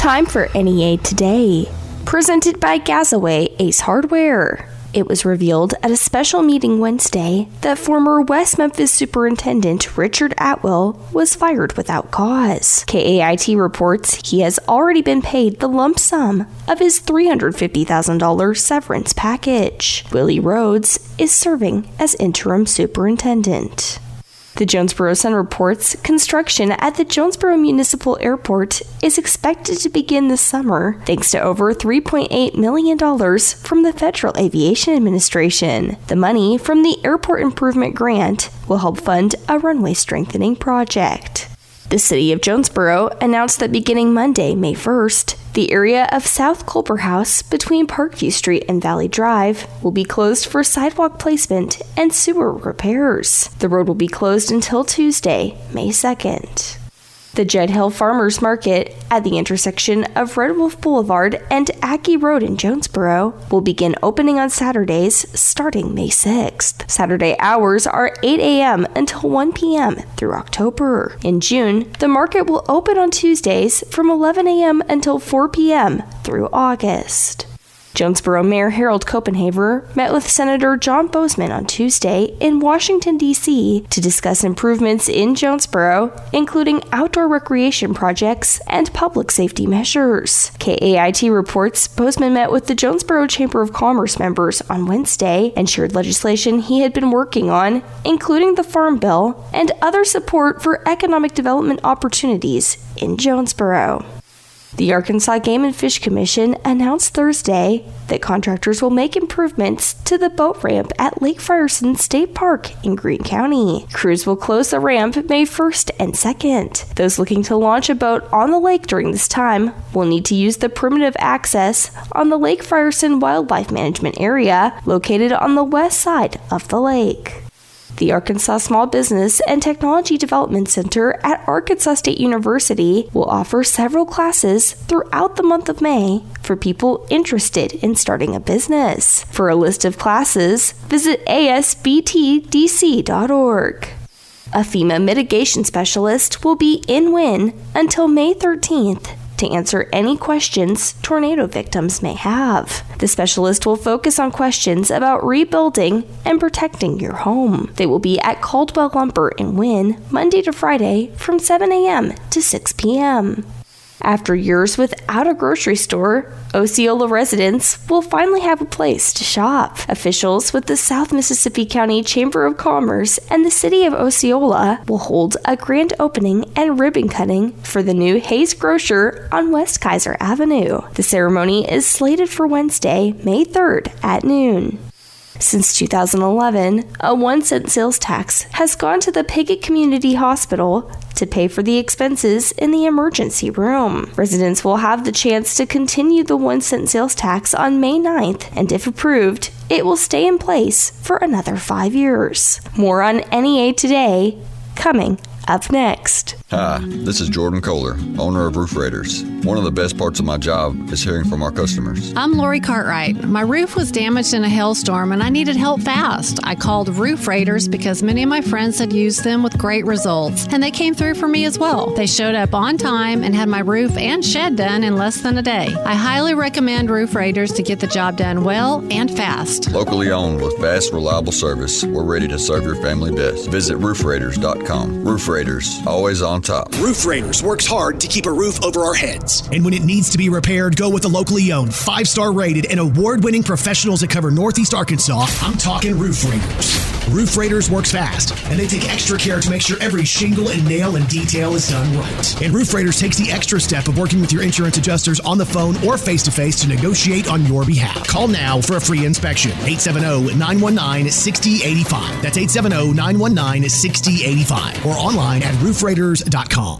Time for NEA Today, presented by Gazaway Ace Hardware. It was revealed at a special meeting Wednesday that former West Memphis Superintendent Richard Atwell was fired without cause. KAIT reports he has already been paid the lump sum of his $350,000 severance package. Willie Rhodes is serving as interim superintendent. The Jonesboro Sun reports construction at the Jonesboro Municipal Airport is expected to begin this summer thanks to over $3.8 million from the Federal Aviation Administration. The money from the Airport Improvement Grant will help fund a runway strengthening project. The city of Jonesboro announced that beginning Monday, May 1st, the area of South Culberhouse between Parkview Street and Valley Drive will be closed for sidewalk placement and sewer repairs. The road will be closed until Tuesday, May 2nd. The Jed Hill Farmers Market at the intersection of Red Wolf Boulevard and Aggie Road in Jonesboro will begin opening on Saturdays starting May 6th. Saturday hours are 8 a.m. until 1 p.m. through October. In June, the market will open on Tuesdays from 11 a.m. until 4 p.m. through August. Jonesboro Mayor Harold Copenhaver met with Senator John Boozman on Tuesday in Washington, D.C. to discuss improvements in Jonesboro, including outdoor recreation projects and public safety measures. KAIT reports Boozman met with the Jonesboro Chamber of Commerce members on Wednesday and shared legislation he had been working on, including the Farm Bill and other support for economic development opportunities in Jonesboro. The Arkansas Game and Fish Commission announced Thursday that contractors will make improvements to the boat ramp at Lake Frierson State Park in Greene County. Crews will close the ramp May 1st and 2nd. Those looking to launch a boat on the lake during this time will need to use the primitive access on the Lake Frierson Wildlife Management Area located on the west side of the lake. The Arkansas Small Business and Technology Development Center at Arkansas State University will offer several classes throughout the month of May for people interested in starting a business. For a list of classes, visit asbtdc.org. A FEMA mitigation specialist will be in Wynne until May 13th to answer any questions tornado victims may have. The specialist will focus on questions about rebuilding and protecting your home. They will be at Caldwell Lumber in Wynne Monday to Friday from 7 a.m. to 6 p.m. After years without a grocery store, Osceola residents will finally have a place to shop. Officials with the South Mississippi County Chamber of Commerce and the City of Osceola will hold a grand opening and ribbon cutting for the new Hayes Grocer on West Keiser Avenue. The ceremony is slated for Wednesday, May 3rd at noon. Since 2011, a one cent sales tax has gone to the Piggott Community Hospital to pay for the expenses in the emergency room. Residents will have the chance to continue the one cent sales tax on May 9th, and if approved, it will stay in place for another five years. More on NEA today, coming up next. Hi, this is Jordan Kohler, owner of Roof Raiders. One of the best parts of my job is hearing from our customers. I'm Lori Cartwright. My roof was damaged in a hailstorm and I needed help fast. I called Roof Raiders because many of my friends had used them with great results, and they came through for me as well. They showed up on time and had my roof and shed done in less than a day. I highly recommend Roof Raiders to get the job done well and fast. Locally owned with fast, reliable service, we're ready to serve your family best. Visit roofraiders.com. Roof Raiders, always on top. Roof Raiders works hard to keep a roof over our heads. And when it needs to be repaired, go with the locally owned, five star rated, and award winning professionals that cover Northeast Arkansas. I'm talking Roof Raiders. Roof Raiders works fast, and they take extra care to make sure every shingle and nail and detail is done right. And Roof Raiders takes the extra step of working with your insurance adjusters on the phone or face to face to negotiate on your behalf. Call now for a free inspection. 870 919 6085. That's 870 919 6085. Or online at roofraiders.com.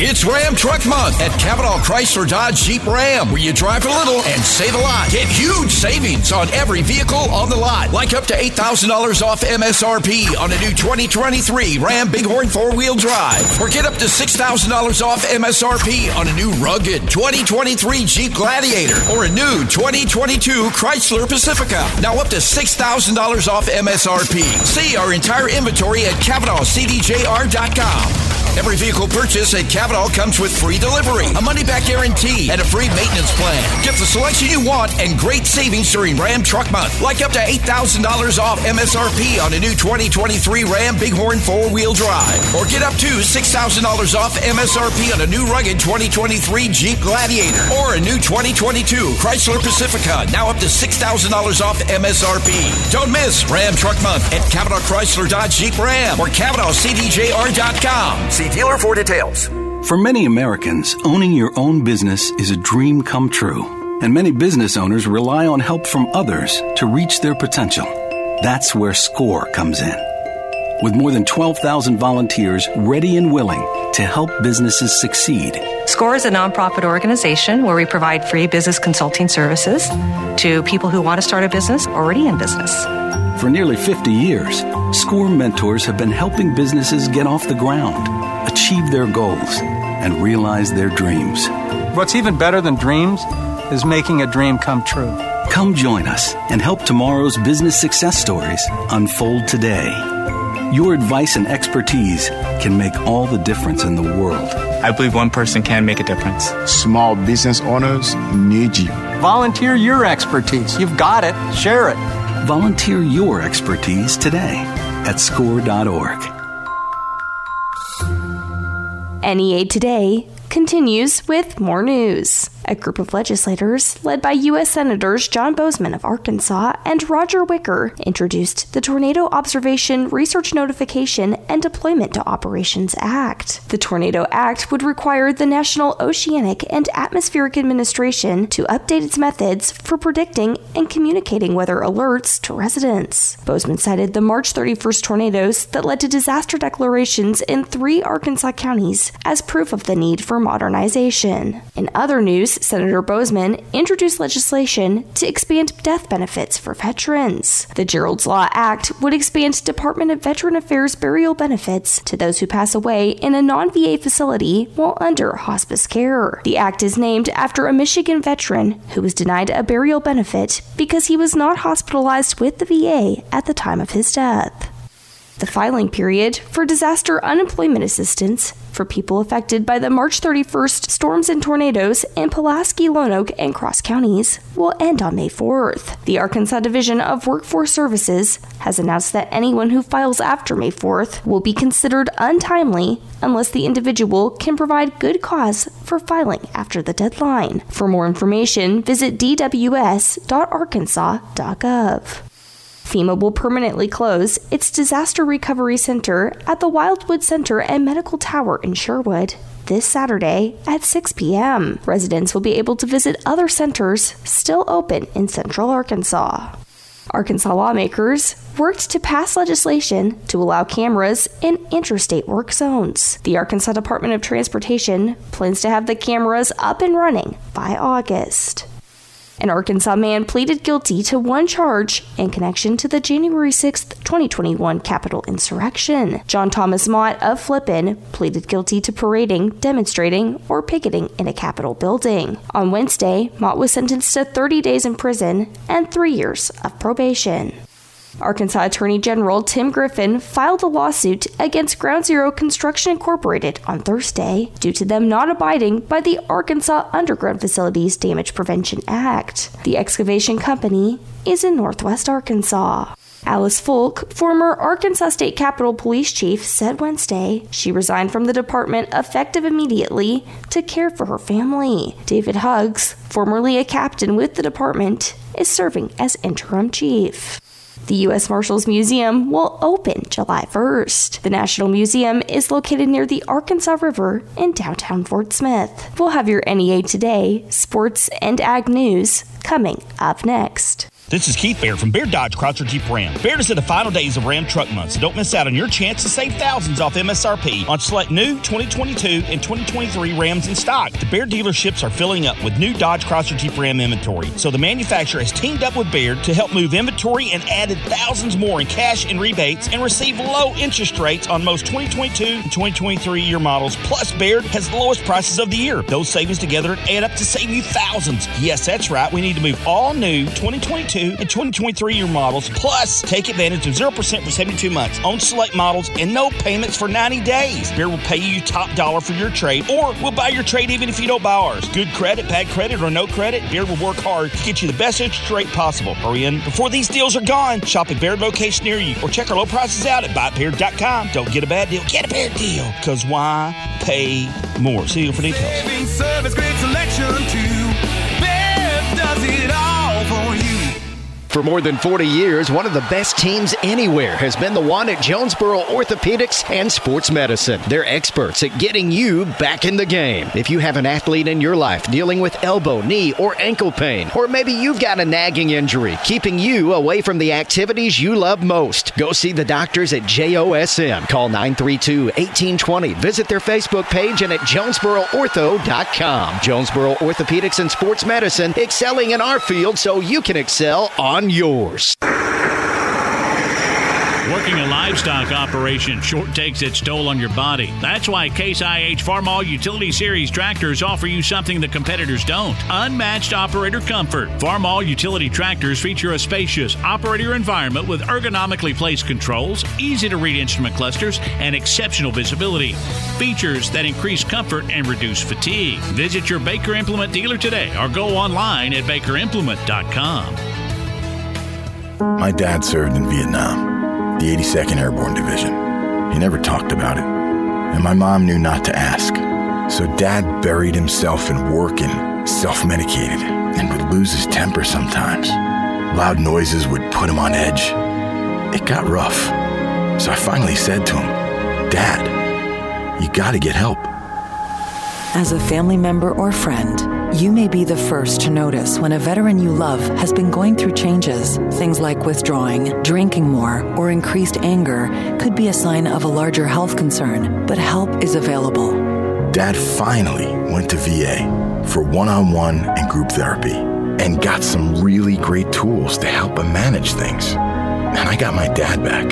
It's Ram Truck Month at Cavenaugh Chrysler Dodge Jeep Ram, where you drive a little and save a lot. Get huge savings on every vehicle on the lot, like up to $8,000 off MSRP on a new 2023 Ram Bighorn four wheel drive, or get up to $6,000 off MSRP on a new rugged 2023 Jeep Gladiator or a new 2022 Chrysler Pacifica. Now up to $6,000 off MSRP. See our entire inventory at CavenaughCDJR.com. Every vehicle purchase at Cavenaugh comes with free delivery, a money back guarantee, and a free maintenance plan. Get the selection you want and great savings during Ram Truck Month, like up to $8,000 off MSRP on a new 2023 Ram Bighorn four wheel drive, or get up to $6,000 off MSRP on a new rugged 2023 Jeep Gladiator, or a new 2022 Chrysler Pacifica, now up to $6,000 off MSRP. Don't miss Ram Truck Month at Cavenaugh Chrysler Dodge Jeep Ram or CavenaughCDJR.com. See dealer for details. For many Americans, owning your own business is a dream come true. And many business owners rely on help from others to reach their potential. That's where SCORE comes in. With more than 12,000 volunteers ready and willing to help businesses succeed. SCORE is a nonprofit organization where we provide free business consulting services to people who want to start a business already in business. For nearly 50 years, SCORE mentors have been helping businesses get off the ground, achieve their goals, and realize their dreams. What's even better than dreams is making a dream come true. Come join us and help tomorrow's business success stories unfold today. Your advice and expertise can make all the difference in the world. I believe one person can make a difference. Small business owners need you. Volunteer your expertise. You've got it. Share it. Volunteer your expertise today at score.org. NEA Today continues with more news. A group of legislators, led by U.S. Senators John Boozman of Arkansas and Roger Wicker, introduced the Tornado Observation Research Notification and Deployment to Operations Act. The Tornado Act would require the National Oceanic and Atmospheric Administration to update its methods for predicting and communicating weather alerts to residents. Boozman cited the March 31st tornadoes that led to disaster declarations in three Arkansas counties as proof of the need for modernization. In other news, Senator Boozman introduced legislation to expand death benefits for veterans. The Gerald's Law Act would expand Department of Veteran Affairs burial benefits to those who pass away in a non VA facility while under hospice care. The act is named after a Michigan veteran who was denied a burial benefit because he was not hospitalized with the VA at the time of his death. The filing period for disaster unemployment assistance for people affected by the March 31st storms and tornadoes in Pulaski, Lonoke, and Cross counties will end on May 4th. The Arkansas Division of Workforce Services has announced that anyone who files after May 4th will be considered untimely unless the individual can provide good cause for filing after the deadline. For more information, visit dws.arkansas.gov. FEMA will permanently close its disaster recovery center at the Wildwood Center and Medical Tower in Sherwood this Saturday at 6 p.m. Residents will be able to visit other centers still open in central Arkansas. Arkansas lawmakers worked to pass legislation to allow cameras in interstate work zones. The Arkansas Department of Transportation plans to have the cameras up and running by August. An Arkansas man pleaded guilty to one charge in connection to the January 6, 2021 Capitol insurrection. John Thomas Mott of Flippin pleaded guilty to parading, demonstrating, or picketing in a Capitol building. On Wednesday, Mott was sentenced to 30 days in prison and three years of probation. Arkansas Attorney General Tim Griffin filed a lawsuit against Ground Zero Construction Incorporated on Thursday due to them not abiding by the Arkansas Underground Facilities Damage Prevention Act. The excavation company is in northwest Arkansas. Alice Folk, former Arkansas State Capitol Police Chief, said Wednesday she resigned from the department effective immediately to care for her family. David Huggs, formerly a captain with the department, is serving as interim chief. The U.S. Marshals Museum will open July 1st. The National Museum is located near the Arkansas River in downtown Fort Smith. We'll have your NEA Today, sports, and ag news coming up next. This is Keith Baird from Baird Dodge Chrysler Jeep Ram. Baird is in the final days of Ram Truck Month, so don't miss out on your chance to save thousands off MSRP on select new 2022 and 2023 Rams in stock. The Baird dealerships are filling up with new Dodge Chrysler Jeep Ram inventory, so the manufacturer has teamed up with Baird to help move inventory and added thousands more in cash and rebates and receive low interest rates on most 2022 and 2023 year models. Plus, Baird has the lowest prices of the year. Those savings together add up to save you thousands. Yes, that's right. We need to move all new 2022 2022 and 2023 year models. Plus, take advantage of 0% for 72 months on select models and no payments for 90 days. Baird will pay you top dollar for your trade, or we'll buy your trade even if you don't buy ours. Good credit, bad credit, or no credit, Baird will work hard to get you the best interest rate possible. Hurry in before these deals are gone. Shop at Baird location near you, or check our low prices out at buybaird.com. Don't get a bad deal, get a Baird deal. Because why pay more? See you for details. For more than 40 years, one of the best teams anywhere has been the one at Jonesboro Orthopedics and Sports Medicine. They're experts at getting you back in the game. If you have an athlete in your life dealing with elbow, knee, or ankle pain, or maybe you've got a nagging injury keeping you away from the activities you love most, go see the doctors at JOSM. Call 932 1820. Visit their Facebook page and at JonesboroOrtho.com. Jonesboro Orthopedics and Sports Medicine, excelling in our field so you can excel on yours. Working a livestock operation short takes its toll on your body. That's why Case IH Farmall Utility Series tractors offer you something the competitors don't unmatched operator comfort. Farmall utility tractors feature a spacious operator environment with ergonomically placed controls, easy to read instrument clusters, and exceptional visibility. Features that increase comfort and reduce fatigue. Visit your Baker Implement dealer today or go online at bakerimplement.com. My dad served in Vietnam, the 82nd Airborne Division. He never talked about it, and my mom knew not to ask. So dad buried himself in work and self medicated and would lose his temper sometimes. Loud noises would put him on edge. It got rough. So I finally said to him, Dad, you gotta get help. As a family member or friend, you may be the first to notice when a veteran you love has been going through changes. Things like withdrawing, drinking more, or increased anger could be a sign of a larger health concern, but help is available. Dad finally went to VA for one on one and group therapy and got some really great tools to help him manage things. And I got my dad back.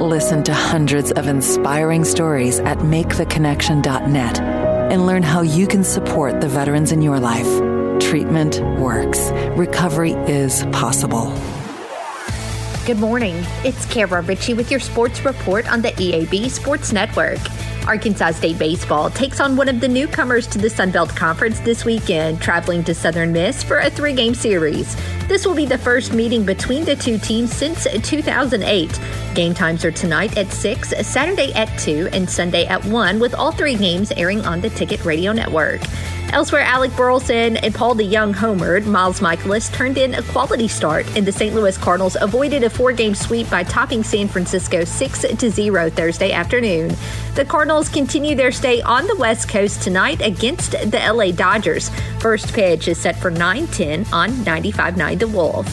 Listen to hundreds of inspiring stories at maketheconnection.net and learn how you can support the veterans in your life. Treatment works. Recovery is possible. Good morning. It's Kara Ritchie with your sports report on the EAB Sports Network. Arkansas State Baseball takes on one of the newcomers to the Sun Belt Conference this weekend, traveling to Southern Miss for a three game series. This will be the first meeting between the two teams since 2008. Game times are tonight at 6, Saturday at 2, and Sunday at 1, with all three games airing on the Ticket Radio Network. Elsewhere, Alec Burleson and Paul DeJong homered. Miles Mikolas turned in a quality start, and the St. Louis Cardinals avoided a four-game sweep by topping San Francisco 6-0 Thursday afternoon. The Cardinals continue their stay on the West Coast tonight against the LA Dodgers. First pitch is set for 9-10 on 95.9 The Wolf.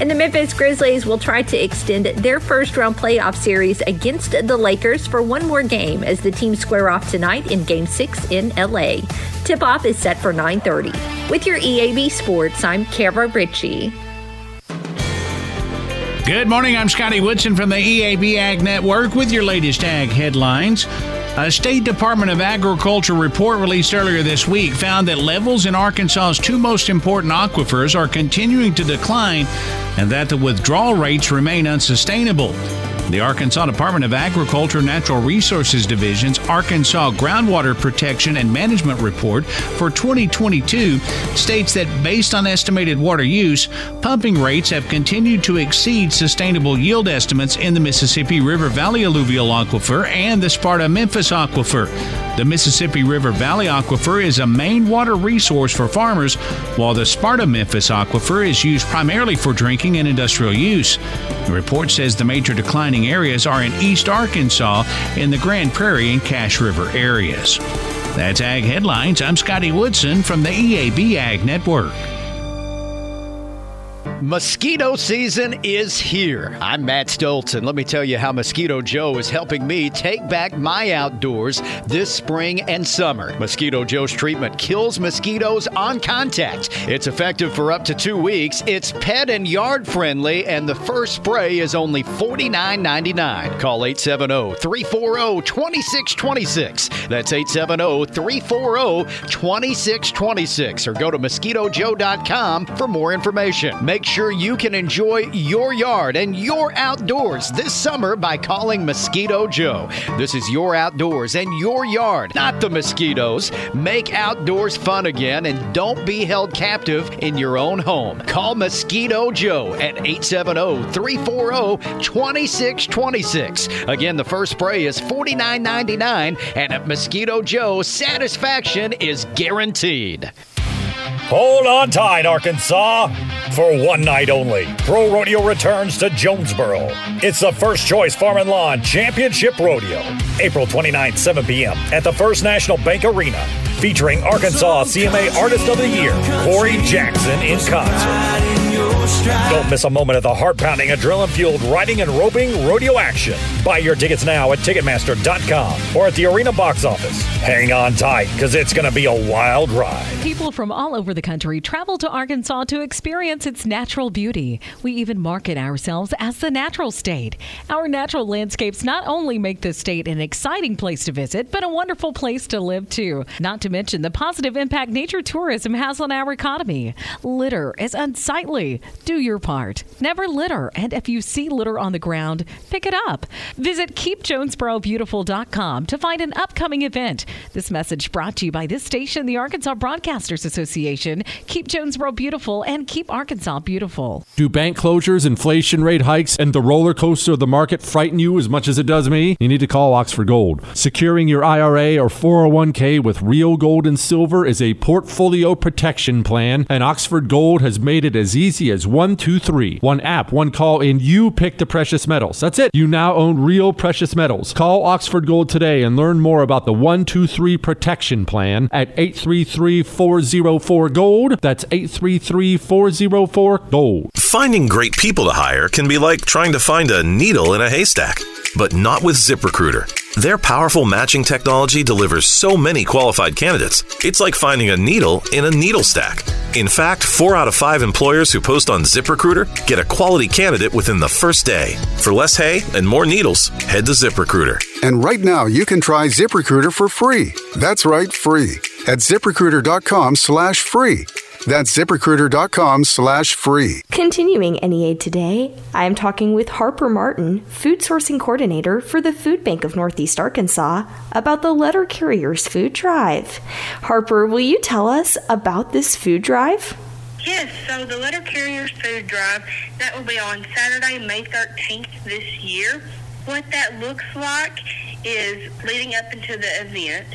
And the Memphis Grizzlies will try to extend their first round playoff series against the Lakers for one more game as the teams square off tonight in game 6 in LA. Tip off is set for 9:30. With your EAB Sports, I'm Kara Ritchie. Good morning. I'm Scotty Woodson from the EAB Ag Network with your latest ag headlines. A State Department of Agriculture report released earlier this week found that levels in Arkansas's two most important aquifers are continuing to decline and that the withdrawal rates remain unsustainable. The Arkansas Department of Agriculture Natural Resources Division's Arkansas Groundwater Protection and Management Report for 2022 states that based on estimated water use, pumping rates have continued to exceed sustainable yield estimates in the Mississippi River Valley Alluvial Aquifer and the Sparta Memphis Aquifer. The Mississippi River Valley Aquifer is a main water resource for farmers, while the Sparta Memphis Aquifer is used primarily for drinking and industrial use. The report says the major areas are in East Arkansas in the Grand Prairie and Cache River areas. That's Ag Headlines. I'm Scotty Woodson from the EAB Ag Network. Mosquito season is here. I'm Matt Stoltz, and let me tell you how Mosquito Joe is helping me take back my outdoors this spring and summer. Mosquito Joe's treatment kills mosquitoes on contact. It's effective for up to two weeks. It's pet and yard friendly, and the first spray is only $49.99. Call 870 340 2626. That's 870 340 2626. Or go to mosquitojoe.com for more information. Make sure you can enjoy your yard and your outdoors this summer by calling Mosquito Joe. This is your outdoors and your yard, not the mosquitoes. Make outdoors fun again and don't be held captive in your own home. Call Mosquito Joe at 870 340 2626. Again, the first spray is $49.99, and at Mosquito Joe, satisfaction is guaranteed. Hold on tight, Arkansas. For one night only, Pro Rodeo returns to Jonesboro. It's the First Choice Farm and Lawn Championship Rodeo, April 29th, 7 p.m. at the First National Bank Arena, featuring Arkansas CMA Artist of the Year, Corey Jackson in concert. Don't miss a moment of the heart pounding, adrenaline fueled riding and roping rodeo action. Buy your tickets now at Ticketmaster.com or at the arena box office. Hang on tight, because it's going to be a wild ride. People from all over the country travel to Arkansas to experience its natural beauty. We even market ourselves as the natural state. Our natural landscapes not only make the state an exciting place to visit, but a wonderful place to live too. Not to mention the positive impact nature tourism has on our economy. Litter is unsightly. Do your part. Never litter, and if you see litter on the ground, pick it up. Visit keepjonesborobeautiful.com to find an upcoming event. This message brought to you by this station, the Arkansas Broadcasters Association. Keep Jonesboro beautiful and keep Arkansas beautiful. Do bank closures, inflation rate hikes, and the roller coaster of the market frighten you as much as it does me? You need to call Oxford Gold. Securing your IRA or 401k with real gold and silver is a portfolio protection plan, and Oxford Gold has made it as easy as two, three. One app, one call, and you pick the precious metals. That's it. You now own real precious metals. Call Oxford Gold today and learn more about the 123 protection plan at 833 404 Gold. That's 833 404 Gold. Finding great people to hire can be like trying to find a needle in a haystack, but not with ZipRecruiter. Their powerful matching technology delivers so many qualified candidates, it's like finding a needle in a needle stack. In fact, four out of five employers who post on ZipRecruiter get a quality candidate within the first day. For less hay and more needles, head to ZipRecruiter. And right now, you can try ZipRecruiter for free. That's right, free. At ziprecruiter.com slash free. That's ziprecruiter.com slash free. Continuing NEA today, I am talking with Harper Martin, food sourcing coordinator for the Food Bank of Northeast Arkansas, about the Letter Carriers Food Drive. Harper, will you tell us about this food drive? Yes, so the Letter Carriers Food Drive, that will be on Saturday, May 13th this year. What that looks like is leading up into the event.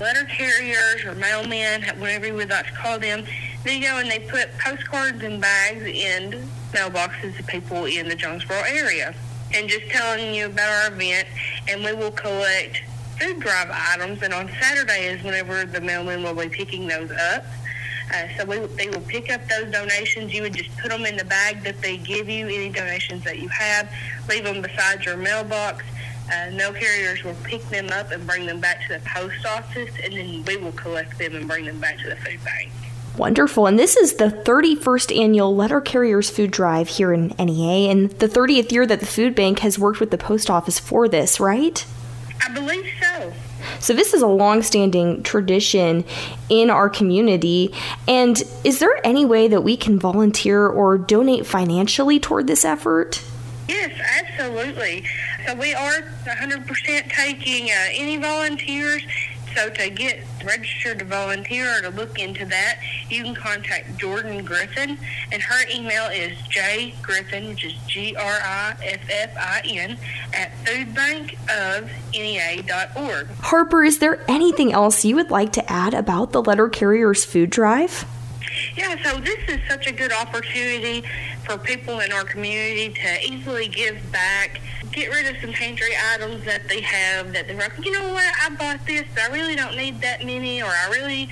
Letter carriers or mailmen, whatever you would like to call them, they go and they put postcards and bags in mailboxes of people in the Jonesboro area. And just telling you about our event, and we will collect food drive items. And on Saturday is whenever the mailmen will be picking those up. Uh, so we, they will pick up those donations. You would just put them in the bag that they give you, any donations that you have, leave them beside your mailbox. Uh, no carriers will pick them up and bring them back to the post office, and then we will collect them and bring them back to the food bank. Wonderful. And this is the 31st annual Letter Carriers Food Drive here in NEA, and the 30th year that the food bank has worked with the post office for this, right? I believe so. So, this is a long standing tradition in our community. And is there any way that we can volunteer or donate financially toward this effort? Yes, absolutely. So, we are 100% taking uh, any volunteers. So, to get registered to volunteer or to look into that, you can contact Jordan Griffin, and her email is jgriffin, which is G R I F F I N, at foodbankofnea.org. Harper, is there anything else you would like to add about the Letter Carriers Food Drive? Yeah, so this is such a good opportunity for people in our community to easily give back, get rid of some pantry items that they have that they're like, you know what, I bought this, but I really don't need that many, or I really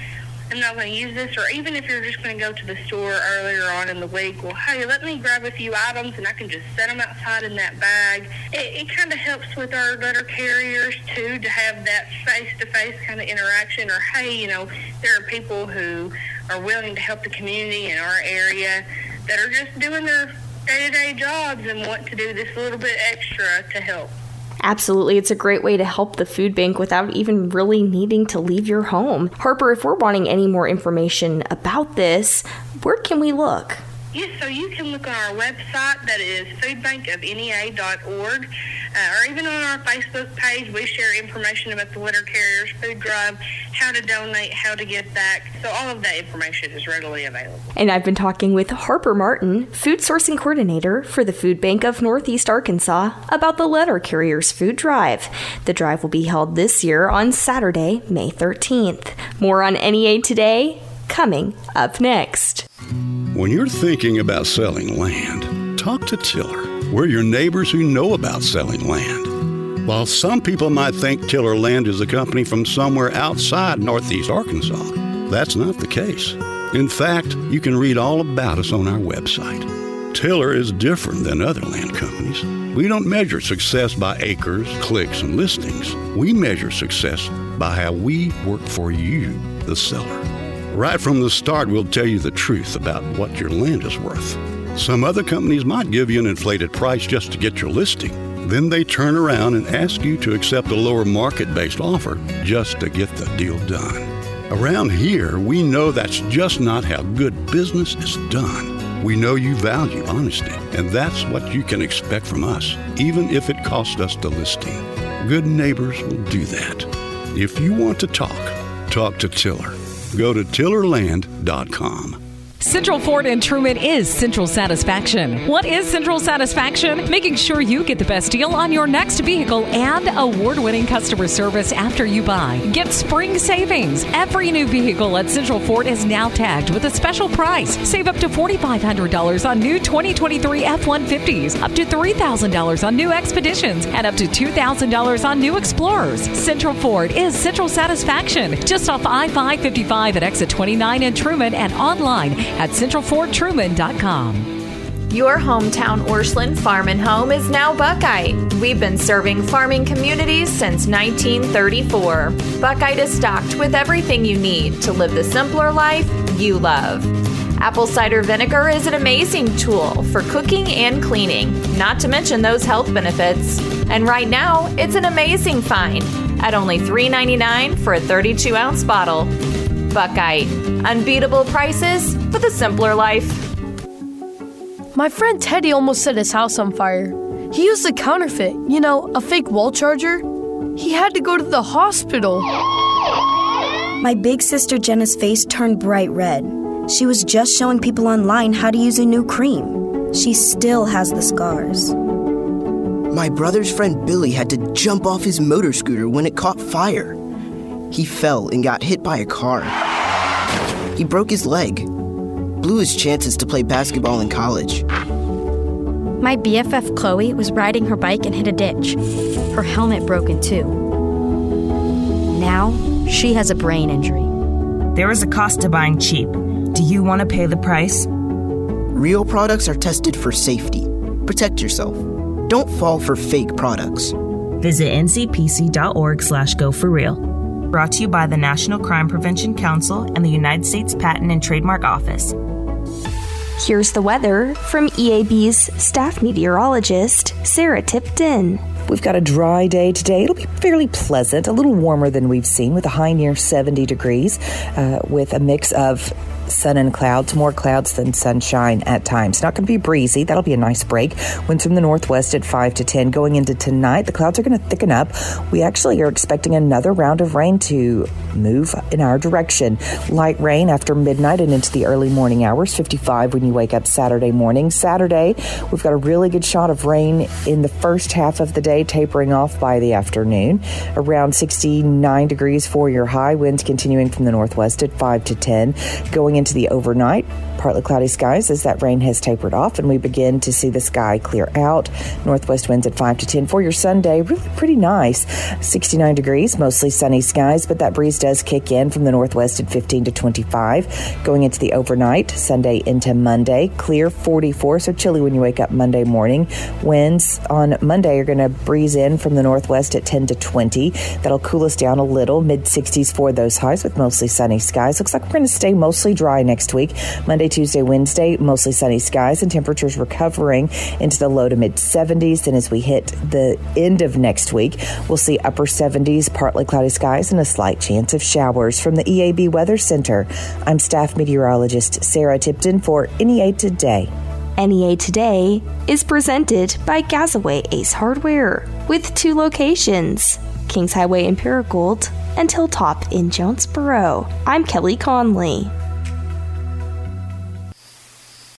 am not going to use this, or even if you're just going to go to the store earlier on in the week, well, hey, let me grab a few items and I can just set them outside in that bag. It, it kind of helps with our letter carriers too to have that face-to-face kind of interaction, or hey, you know, there are people who are willing to help the community in our area that are just doing their day-to-day jobs and want to do this little bit extra to help. Absolutely. It's a great way to help the food bank without even really needing to leave your home. Harper, if we're wanting any more information about this, where can we look? Yes, so you can look on our website that is foodbankofnea.org uh, or even on our Facebook page. We share information about the letter carriers food drive, how to donate, how to give back. So all of that information is readily available. And I've been talking with Harper Martin, food sourcing coordinator for the Food Bank of Northeast Arkansas, about the letter carriers food drive. The drive will be held this year on Saturday, May 13th. More on NEA today coming up next. When you're thinking about selling land, talk to Tiller. We're your neighbors who know about selling land. While some people might think Tiller Land is a company from somewhere outside Northeast Arkansas, that's not the case. In fact, you can read all about us on our website. Tiller is different than other land companies. We don't measure success by acres, clicks, and listings. We measure success by how we work for you, the seller. Right from the start, we'll tell you the truth about what your land is worth. Some other companies might give you an inflated price just to get your listing. Then they turn around and ask you to accept a lower market based offer just to get the deal done. Around here, we know that's just not how good business is done. We know you value honesty, and that's what you can expect from us, even if it costs us the listing. Good neighbors will do that. If you want to talk, talk to Tiller. Go to tillerland.com. Central Ford and Trumann is Central Satisfaction. What is Central Satisfaction? Making sure you get the best deal on your next vehicle and award winning customer service after you buy. Get spring savings. Every new vehicle at Central Ford is now tagged with a special price. Save up to $4,500 on new 2023 F 150s, up to $3,000 on new Expeditions, and up to $2,000 on new Explorers. Central Ford is Central Satisfaction. Just off I 555 at exit 29 in Trumann and online at centralfordtrumann.com. Your hometown Orscheln Farm and Home is now Buckeye. We've been serving farming communities since 1934. Buckeye is stocked with everything you need to live the simpler life you love. Apple cider vinegar is an amazing tool for cooking and cleaning, not to mention those health benefits. And right now, it's an amazing find at only $3.99 for a 32 ounce bottle. Buckeye, unbeatable prices with a simpler life. My friend Teddy almost set his house on fire. He used a counterfeit, you know, a fake wall charger. He had to go to the hospital. My big sister Jenna's face turned bright red. She was just showing people online how to use a new cream. She still has the scars. My brother's friend Billy had to jump off his motor scooter when it caught fire. He fell and got hit by a car. He broke his leg, blew his chances to play basketball in college. My BFF Chloe was riding her bike and hit a ditch. Her helmet broke in two. Now she has a brain injury. There is a cost to buying cheap. Do you want to pay the price? Real products are tested for safety. Protect yourself. Don't fall for fake products. Visit ncpc.org slash go for real. Brought to you by the National Crime Prevention Council and the United States Patent and Trademark Office. Here's the weather from EAB's staff meteorologist, Sarah Tipton. We've got a dry day today. It'll be fairly pleasant, a little warmer than we've seen, with a high near 70 degrees, uh, with a mix of sun and clouds, more clouds than sunshine at times. Not going to be breezy. That'll be a nice break. Winds from the northwest at 5 to 10. Going into tonight, the clouds are going to thicken up. We actually are expecting another round of rain to move in our direction. Light rain after midnight and into the early morning hours, 55 when you wake up Saturday morning. Saturday, we've got a really good shot of rain in the first half of the day, tapering off by the afternoon. Around 69 degrees for your high. Winds continuing from the northwest at 5 to 10. Going into the overnight, partly cloudy skies as that rain has tapered off and we begin to see the sky clear out. Northwest winds at 5 to 10 for your Sunday. Really pretty nice. 69 degrees, mostly sunny skies, but that breeze does kick in from the northwest at 15 to 25. Going into the overnight, Sunday into Monday, clear 44, so chilly when you wake up Monday morning. Winds on Monday are going to breeze in from the northwest at 10 to 20. That'll cool us down a little, mid 60s for those highs with mostly sunny skies. Looks like we're going to stay mostly dry dry next week. Monday, Tuesday, Wednesday, mostly sunny skies and temperatures recovering into the low to mid 70s. Then as we hit the end of next week, we'll see upper 70s, partly cloudy skies, and a slight chance of showers. From the EAB Weather Center, I'm staff meteorologist Sarah Tipton for NEA Today. NEA Today is presented by Gazaway Ace Hardware with two locations Kings Highway in Paragould and Hilltop in Jonesboro. I'm Kelly Conley.